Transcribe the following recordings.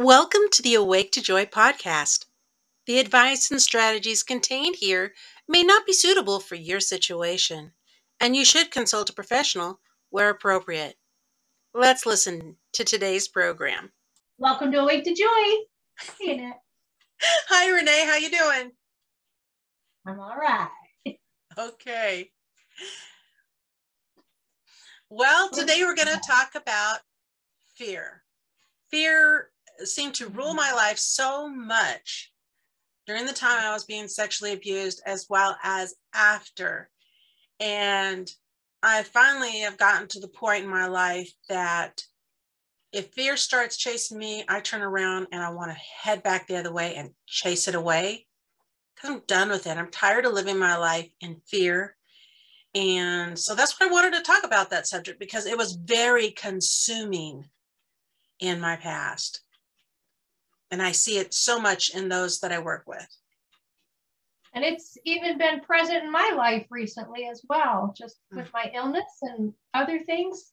Welcome to the Awake to Joy podcast. The advice and strategies contained here may not be suitable for your situation, and you should consult a professional where appropriate. Let's listen to today's program. Welcome to Awake to Joy. Hey, Annette. Hi, Renee. How you doing? I'm all right. Okay. Well, today we're going to talk about fear. Fear seemed to rule my life so much during the time I was being sexually abused as well as after. And I finally have gotten to the point in my life that if fear starts chasing me, I turn around and I want to head back the other way and chase it away because I'm done with it. I'm tired of living my life in fear. And so that's what I wanted to talk about that subject because it was very consuming in my past. And I see it so much in those that I work with. And it's even been present in my life recently as well, just mm. with my illness and other things.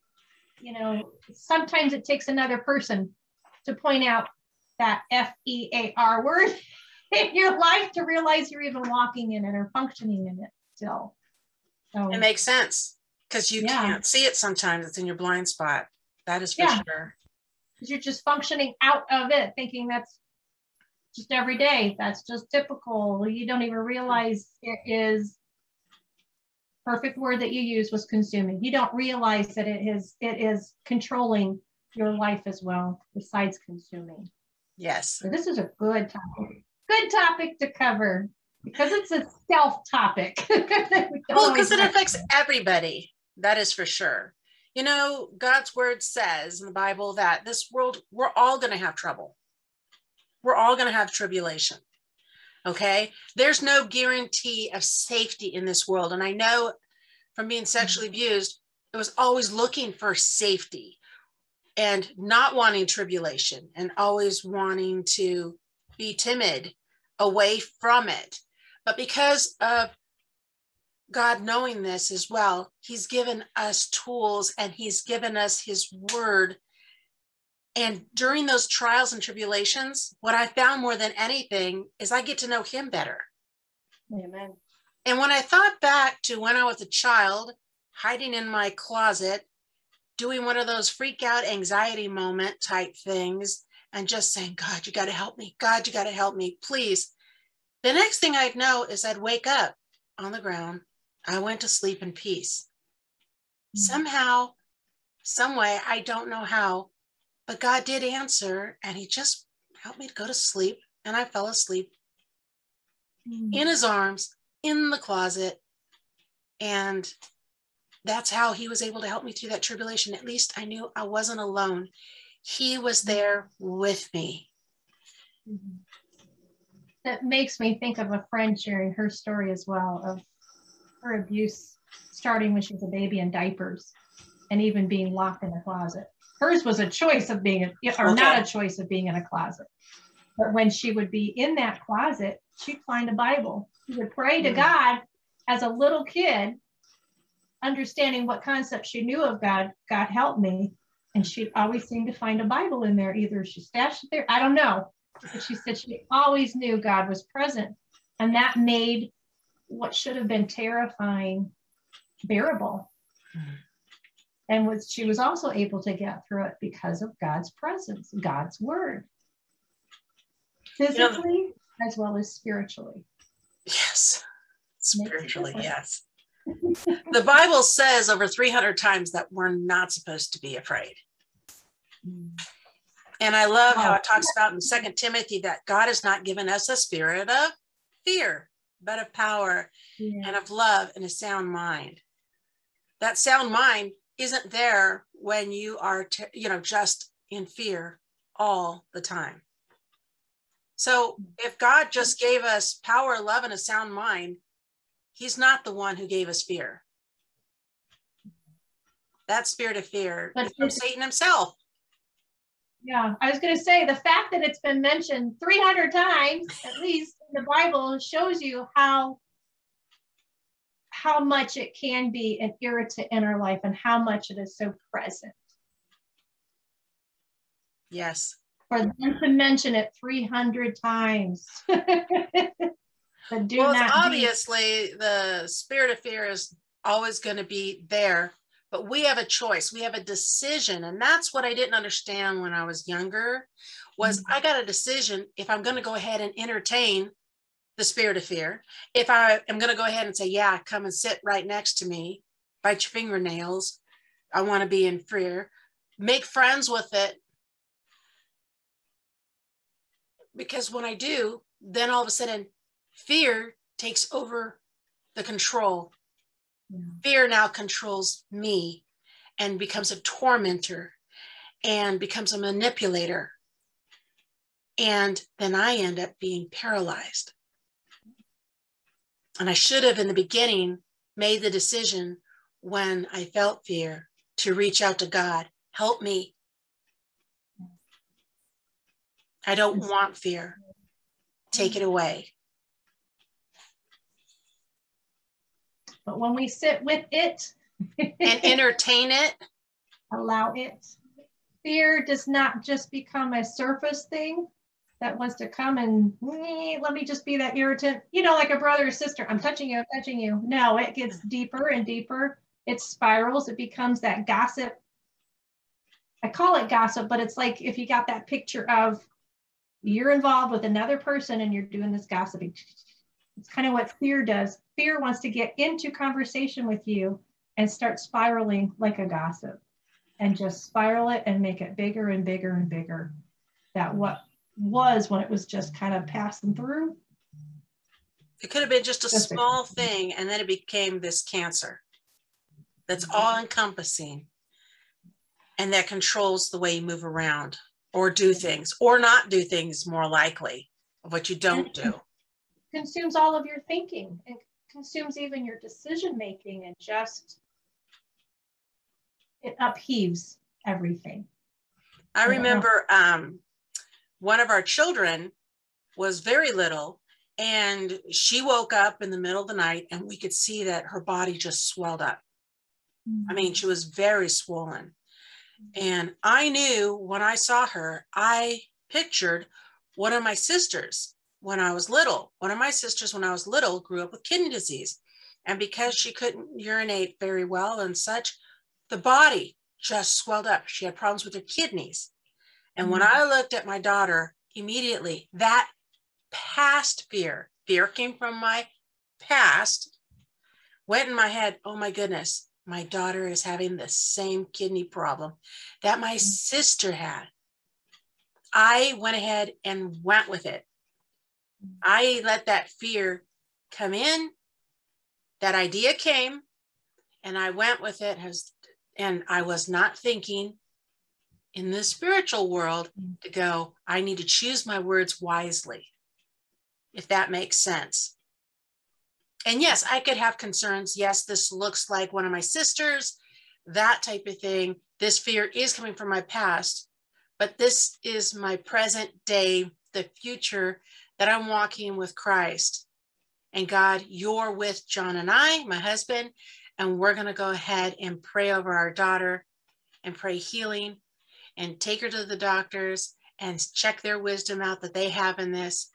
You know, sometimes it takes another person to point out that F E A R word in your life to realize you're even walking in it or functioning in it still. So it makes sense because you yeah. can't see it sometimes. It's in your blind spot. That is for yeah. sure. Because you're just functioning out of it, thinking that's just every day. That's just typical. You don't even realize it is perfect word that you use was consuming. You don't realize that it is it is controlling your life as well, besides consuming. Yes. So this is a good topic. Good topic to cover because it's a self topic. well, because it affects everybody. That is for sure. You know, God's word says in the Bible that this world, we're all going to have trouble. We're all going to have tribulation. Okay. There's no guarantee of safety in this world. And I know from being sexually mm-hmm. abused, it was always looking for safety and not wanting tribulation and always wanting to be timid away from it. But because of God knowing this as well, He's given us tools and He's given us His word. And during those trials and tribulations, what I found more than anything is I get to know Him better. Amen. And when I thought back to when I was a child, hiding in my closet, doing one of those freak out anxiety moment type things, and just saying, God, you got to help me. God, you got to help me, please. The next thing I'd know is I'd wake up on the ground. I went to sleep in peace. Mm-hmm. Somehow, some way, I don't know how, but God did answer and He just helped me to go to sleep. And I fell asleep mm-hmm. in His arms in the closet. And that's how He was able to help me through that tribulation. At least I knew I wasn't alone. He was mm-hmm. there with me. Mm-hmm that makes me think of a friend sharing her story as well of her abuse starting when she was a baby in diapers and even being locked in a closet. Hers was a choice of being, or okay. not a choice of being in a closet. But when she would be in that closet, she'd find a Bible. She would pray to mm. God as a little kid, understanding what concepts she knew of God. God help me. And she'd always seem to find a Bible in there. Either she stashed it there, I don't know. But she said she always knew God was present. And that made what should have been terrifying bearable. Mm-hmm. And was she was also able to get through it because of God's presence, God's word. Physically you know, as well as spiritually. Yes. Spiritually, yes. the Bible says over 300 times that we're not supposed to be afraid. Mm. And I love how it talks about in Second Timothy that God has not given us a spirit of fear, but of power yeah. and of love and a sound mind. That sound mind isn't there when you are, t- you know, just in fear all the time. So if God just gave us power, love, and a sound mind, He's not the one who gave us fear. That spirit of fear but is from Satan himself. Yeah, I was going to say the fact that it's been mentioned 300 times at least in the Bible shows you how how much it can be an irritant in our life and how much it is so present. Yes. for them to mention it 300 times. do well, not obviously be- the spirit of fear is always going to be there, but we have a choice. We have a decision. And that's what I didn't understand when I was younger was mm-hmm. I got a decision if I'm going to go ahead and entertain the spirit of fear. If I am going to go ahead and say, yeah, come and sit right next to me, bite your fingernails. I want to be in fear. Make friends with it. Because when I do, then all of a sudden fear takes over the control. Yeah. Fear now controls me and becomes a tormentor and becomes a manipulator. And then I end up being paralyzed. And I should have, in the beginning, made the decision when I felt fear to reach out to God. Help me. I don't want fear. Take it mm-hmm. away. But when we sit with it and entertain it, allow it, fear does not just become a surface thing, that wants to come and let me just be that irritant, you know, like a brother or sister. I'm touching you, I'm touching you. No, it gets deeper and deeper. It spirals. It becomes that gossip. I call it gossip, but it's like if you got that picture of you're involved with another person and you're doing this gossiping. It's kind of what fear does. Fear wants to get into conversation with you and start spiraling like a gossip and just spiral it and make it bigger and bigger and bigger. That what was when it was just kind of passing through. It could have been just a just small thing, and then it became this cancer that's mm-hmm. all encompassing and that controls the way you move around or do things or not do things more likely of what you don't do. Consumes all of your thinking and consumes even your decision making and just it upheaves everything. I remember um, one of our children was very little and she woke up in the middle of the night and we could see that her body just swelled up. Mm-hmm. I mean, she was very swollen. And I knew when I saw her, I pictured one of my sisters when I was little. One of my sisters, when I was little, grew up with kidney disease. And because she couldn't urinate very well and such, the body just swelled up. She had problems with her kidneys. And when mm-hmm. I looked at my daughter, immediately that past fear, fear came from my past, went in my head. Oh my goodness, my daughter is having the same kidney problem that my mm-hmm. sister had. I went ahead and went with it. I let that fear come in. That idea came, and I went with it. As, and I was not thinking in the spiritual world mm. to go, I need to choose my words wisely, if that makes sense. And yes, I could have concerns. Yes, this looks like one of my sisters, that type of thing. This fear is coming from my past, but this is my present day, the future that I'm walking with Christ. And God, you're with John and I, my husband, and we're going to go ahead and pray over our daughter and pray healing and take her to the doctors and check their wisdom out that they have in this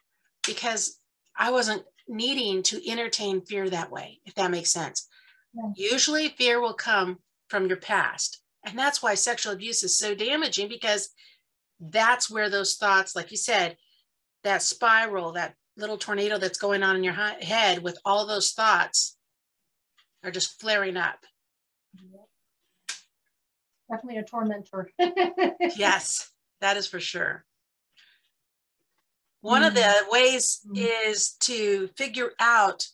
because I wasn't needing to entertain fear that way, if that makes sense. Yeah. Usually, fear will come from your past. And that's why sexual abuse is so damaging because that's where those thoughts, like you said, that spiral, that little tornado that's going on in your head with all those thoughts are just flaring up definitely a tormentor. yes, that is for sure. One mm of the mm-hmm. ways mm is to figure out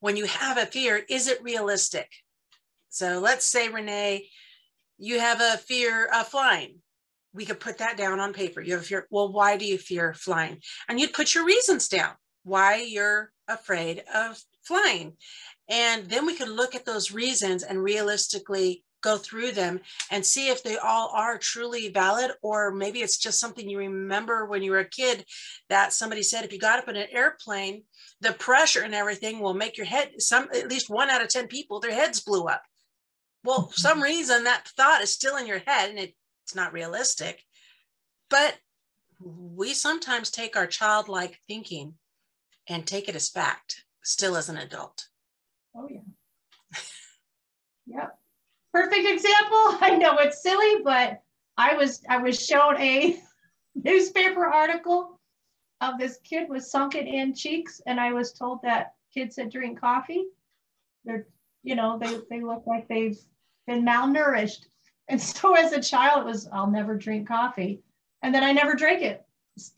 when you have a fear, is it realistic? So let's say, Renee, you have a fear of flying. We could put that down on paper. You have a fear. Well, why do you fear flying? And you'd put your reasons down why you're afraid of flying. And then we could look at those reasons and realistically go through them and see if they all are truly valid or maybe it's just something you remember when you were a kid that somebody said if you got up in an airplane the pressure and everything will make your head some at least one out of 10 people their heads blew up well for some reason that thought is still in your head and it, it's not realistic but we sometimes take our childlike thinking and take it as fact, still as an adult. Oh, yeah. yep. Perfect example. I know it's silly, but I was I was shown a newspaper article of this kid with sunken in cheeks, and I was told that kids that drink coffee, they're you know they they look like they've been malnourished. And so as a child, it was I'll never drink coffee, and then I never drank it,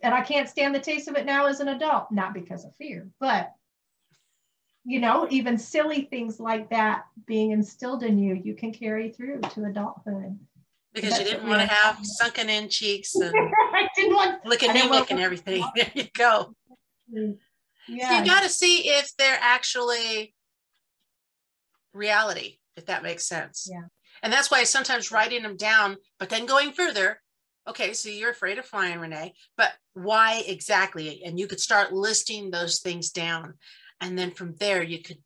and I can't stand the taste of it now as an adult, not because of fear, but you know, even silly things like that being instilled in you, you can carry through to adulthood because you didn't want to have sunken in cheeks and I didn't want anemic and everything. There you go. Yeah. So you got to see if they're actually reality, if that makes sense. Yeah. And that's why sometimes writing them down, but then going further. Okay, so you're afraid of flying, Renee, but why exactly? And you could start listing those things down. And then from there, you could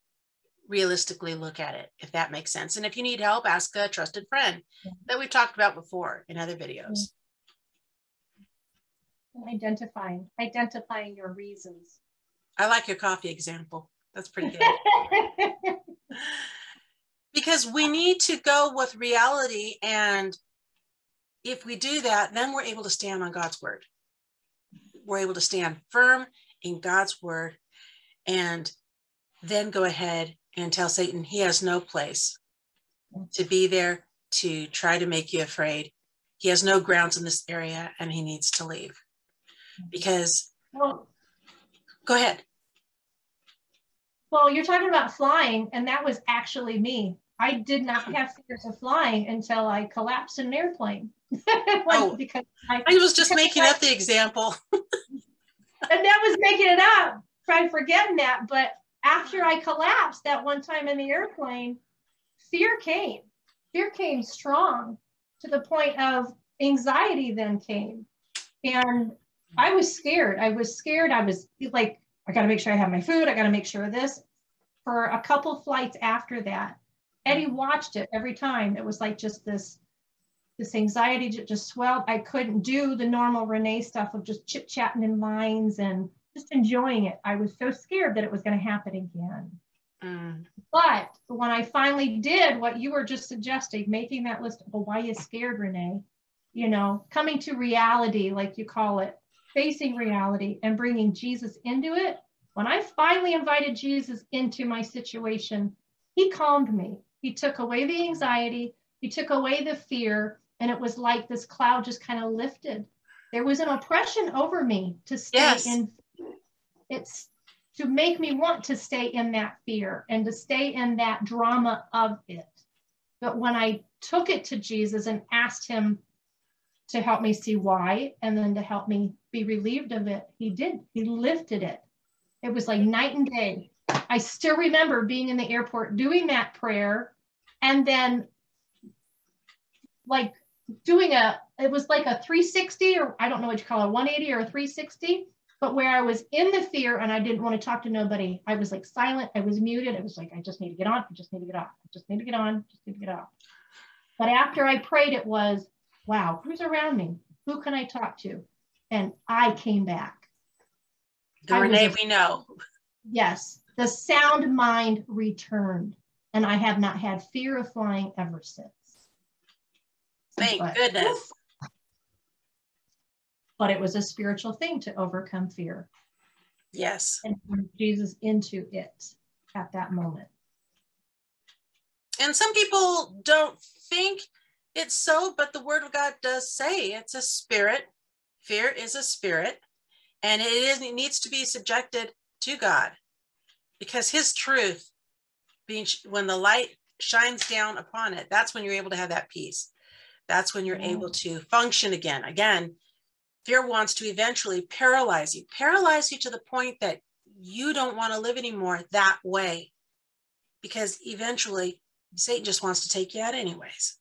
realistically look at it, if that makes sense. And if you need help, ask a trusted friend that we've talked about before in other videos. Mm-hmm. Identifying, identifying your reasons. I like your coffee example. That's pretty good. because we need to go with reality. And if we do that, then we're able to stand on God's word. We're able to stand firm in God's word and then go ahead and tell Satan he has no place to be there to try to make you afraid. He has no grounds in this area and he needs to leave. Because, well, go ahead. Well, you're talking about flying, and that was actually me. I did not have fears of flying until I collapsed in an airplane. like, oh, because I, I was just making I, up the example. and that was making it up. Try forgetting that. But after I collapsed that one time in the airplane, fear came. Fear came strong to the point of anxiety then came. And I was scared. I was scared. I was like, I got to make sure I have my food. I got to make sure of this. For a couple flights after that, Eddie watched it every time. It was like just this this anxiety just swelled. I couldn't do the normal Renee stuff of just chit chatting in lines and just enjoying it. I was so scared that it was going to happen again. Mm. But when I finally did what you were just suggesting, making that list, well, why you scared, Renee? You know, coming to reality, like you call it, facing reality and bringing Jesus into it. When I finally invited Jesus into my situation, he calmed me. He took away the anxiety, he took away the fear, and it was like this cloud just kind of lifted. There was an oppression over me to stay yes. in it's to make me want to stay in that fear and to stay in that drama of it. But when I took it to Jesus and asked him to help me see why and then to help me be relieved of it, he did. He lifted it. It was like night and day. I still remember being in the airport doing that prayer and then like doing a it was like a 360 or I don't know what you call it, 180 or a 360 but where I was in the fear and I didn't want to talk to nobody, I was like silent. I was muted. It was like, I just need to get on. I just need to get off. I just need to get on. Just need to get off. But after I prayed, it was, wow, who's around me? Who can I talk to? And I came back. The Renee we know. Yes. The sound mind returned. And I have not had fear of flying ever since. Thank but, goodness but it was a spiritual thing to overcome fear. Yes. And Jesus into it at that moment. And some people don't think it's so, but the word of God does say it's a spirit. Fear is a spirit, and it is it needs to be subjected to God because his truth being when the light shines down upon it, that's when you're able to have that peace. That's when you're yeah. able to function again. Again, fear wants to eventually paralyze you, paralyze you to the point that you don't want to live anymore that way. Because eventually Satan just wants to take you out, anyways.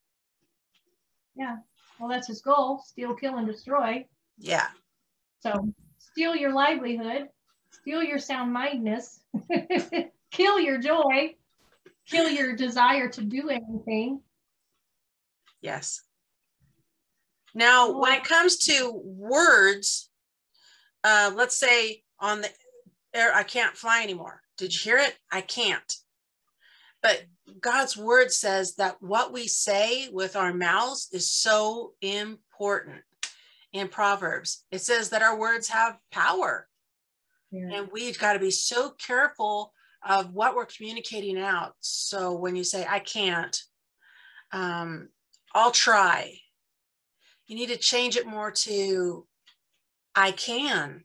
Yeah. Well, that's his goal steal, kill, and destroy. Yeah. So steal your livelihood, steal your sound mindedness, kill your joy, kill your desire to do anything. Yes. Now, when it comes to words, uh, let's say on the air, I can't fly anymore. Did you hear it? I can't. But God's word says that what we say with our mouths is so important. In Proverbs, it says that our words have power. Yeah. And we've got to be so careful of what we're communicating out. So when you say, I can't, um, I'll try, you need to change it more to, I can,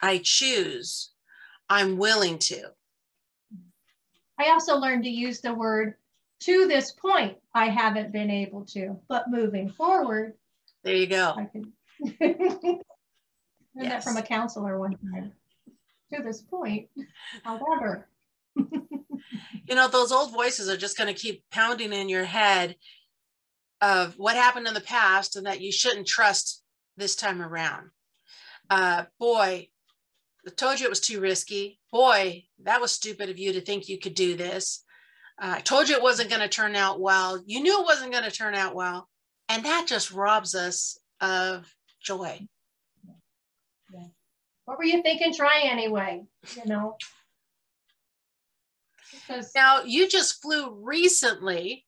I choose, I'm willing to. I also learned to use the word to this point, I haven't been able to, but moving forward. There you go. I can. yes. that from a counselor one time. To this point, however. you know, those old voices are just going to keep pounding in your head of what happened in the past and that you shouldn't trust this time around. Uh, boy, I told you it was too risky. Boy, that was stupid of you to think you could do this. Uh, I told you it wasn't going to turn out well. You knew it wasn't going to turn out well. And that just robs us of joy. What were you thinking? Try anyway, you know? Because now you just flew recently.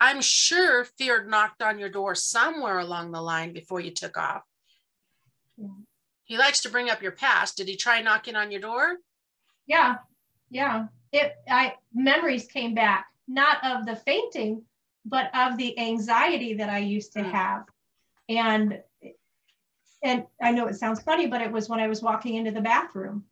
I'm sure fear knocked on your door somewhere along the line before you took off. Yeah. He likes to bring up your past. Did he try knocking on your door? Yeah, yeah. It I memories came back, not of the fainting, but of the anxiety that I used to mm. have. And and I know it sounds funny, but it was when I was walking into the bathroom.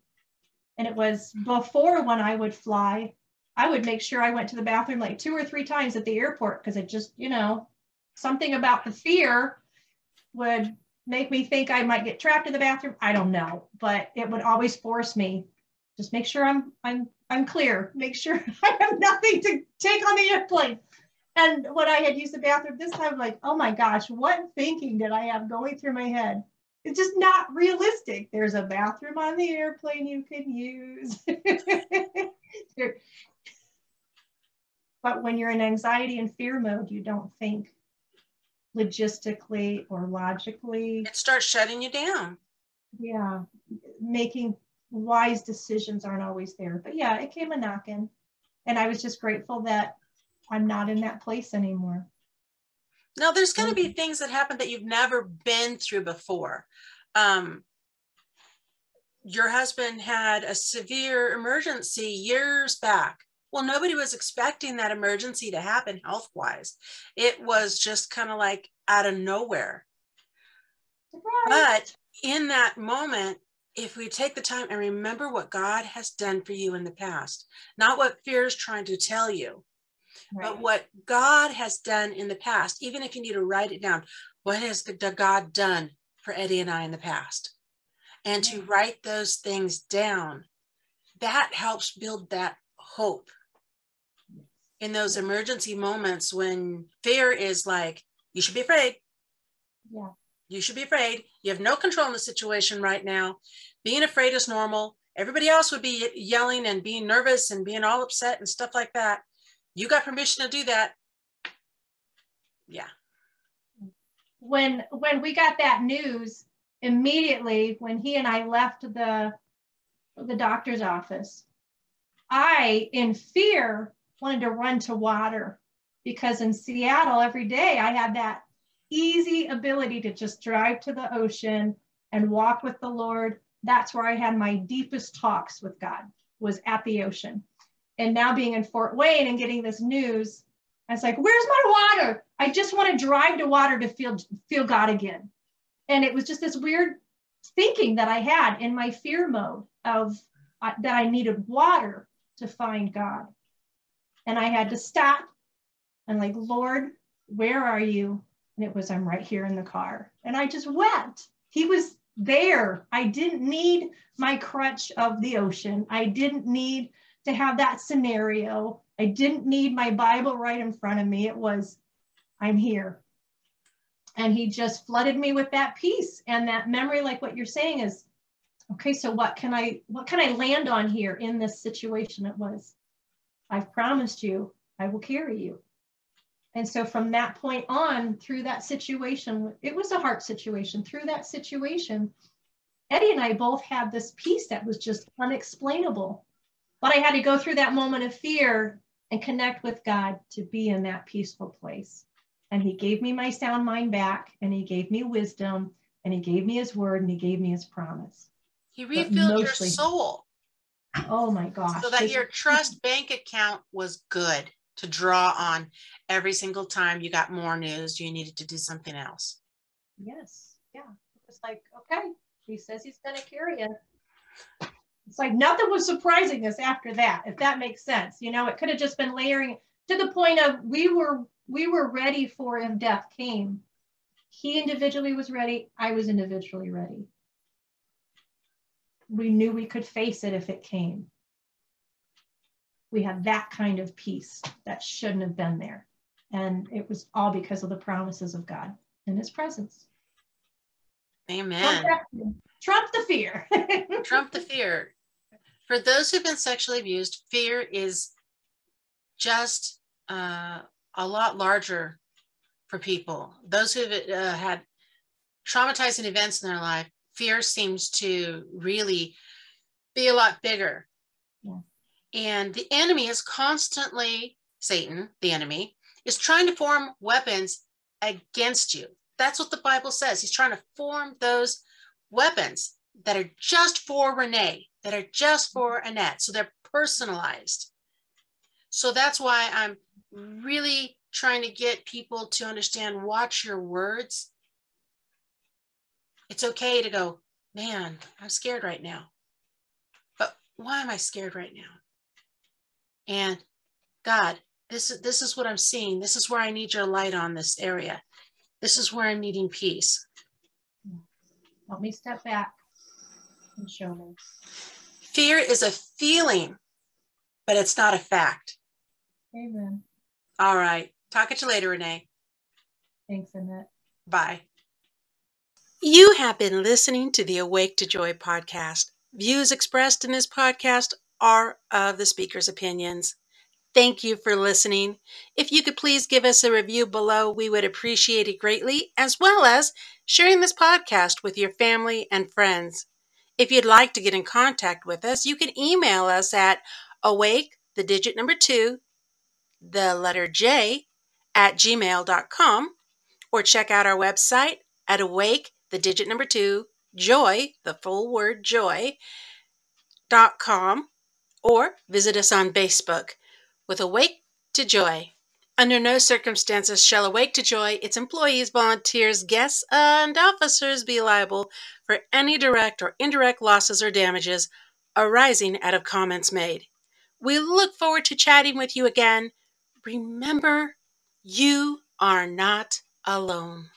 And it was before when I would fly, I would make sure I went to the bathroom like two or three times at the airport because it just, you know, something about the fear would make me think I might get trapped in the bathroom. I don't know, but it would always force me. Just make sure I'm I'm I'm clear. Make sure I have nothing to take on the airplane. And when I had used the bathroom this time, I'm like, oh my gosh, what thinking did I have going through my head? It's just not realistic. There's a bathroom on the airplane you can use. but when you're in anxiety and fear mode, you don't think logistically or logically. It starts shutting you down. Yeah, making wise decisions aren't always there. But yeah, it came a knocking. And I was just grateful that I'm not in that place anymore. Now, there's going to be things that happen that you've never been through before. Um, your husband had a severe emergency years back well, nobody was expecting that emergency to happen health wise. It was just kind of like out of nowhere. But in that moment, if we take the time and remember what God has done for you in the past, not what fear is trying to tell you, right. but what God has done in the past, even if you need to write it down, what has the, the God done for Eddie and I in the past? And to write those things down, that helps build that hope in those emergency moments when fear is like, you should be afraid. Yeah. You should be afraid. You have no control in the situation right now. Being afraid is normal. Everybody else would be yelling and being nervous and being all upset and stuff like that. You got permission to do that. Yeah. When when we got that news, immediately when he and I left the the doctor's office, I in fear wanted to run to water because in Seattle every day I had that easy ability to just drive to the ocean and walk with the Lord. That's where I had my deepest talks with God was at the ocean. And now being in Fort Wayne and getting this news, I was like, where's my water? I just want to drive to water to feel feel God again. And it was just this weird thinking that I had in my fear mode of uh, that I needed water to find God. And I had to stop and like, Lord, where are you? And it was, I'm right here in the car. And I just wept. He was there. I didn't need my crutch of the ocean. I didn't need to have that scenario. I didn't need my Bible right in front of me. It was, I'm here. And he just flooded me with that peace and that memory, like what you're saying is, okay, so what can I, what can I land on here in this situation? It was, I've promised you, I will carry you. And so from that point on, through that situation, it was a heart situation. Through that situation, Eddie and I both had this peace that was just unexplainable. But I had to go through that moment of fear and connect with God to be in that peaceful place. And He gave me my sound mind back, and He gave me wisdom, and He gave me His word, and He gave me His promise. He refilled your soul. Oh my gosh. So that your trust bank account was good to draw on every single time you got more news, you needed to do something else. Yes. Yeah. It was like, okay, he says he's going to carry you. It's like nothing was surprising us after that, if that makes sense. You know, it could have just been layering to the point of we were we were ready for if death came. He individually was ready. I was individually ready. We knew we could face it if it came we have that kind of peace that shouldn't have been there. And it was all because of the promises of God and his presence. Amen. Trump, the fear. Trump the fear. For those who've been sexually abused, fear is just uh, a lot larger for people. Those who've uh, had traumatizing events in their life, fear seems to really be a lot bigger. Yeah. And the enemy is constantly, Satan, the enemy, is trying to form weapons against you. That's what the Bible says. He's trying to form those weapons that are just for Renee, that are just mm-hmm. for Annette. So they're personalized. So that's why I'm really trying to get people to understand watch your words. It's okay to go, man, I'm scared right now. But why am I scared right now? and God, this is this is what I'm seeing. This is where I need your light on this area. This is where I'm needing peace. Help me step back and show me. Fear is a feeling, but it's not a fact. Amen. All right. Talk at you later, Renee. Thanks, Annette. Bye. You have been listening to the Awake to Joy podcast. Views expressed in this podcast are of the speaker's opinions. Thank you for listening. If you could please give us a review below, we would appreciate it greatly, as well as sharing this podcast with your family and friends. If you'd like to get in contact with us, you can email us at awake, the digit number two, the letter J, at gmail.com, or check out our website at awake, the digit number two, joy, the full word joy, dot com or visit us on Facebook with Awake to Joy. Under no circumstances shall Awake to Joy, its employees, volunteers, guests, and officers be liable for any direct or indirect losses or damages arising out of comments made. We look forward to chatting with you again. Remember, you are not alone.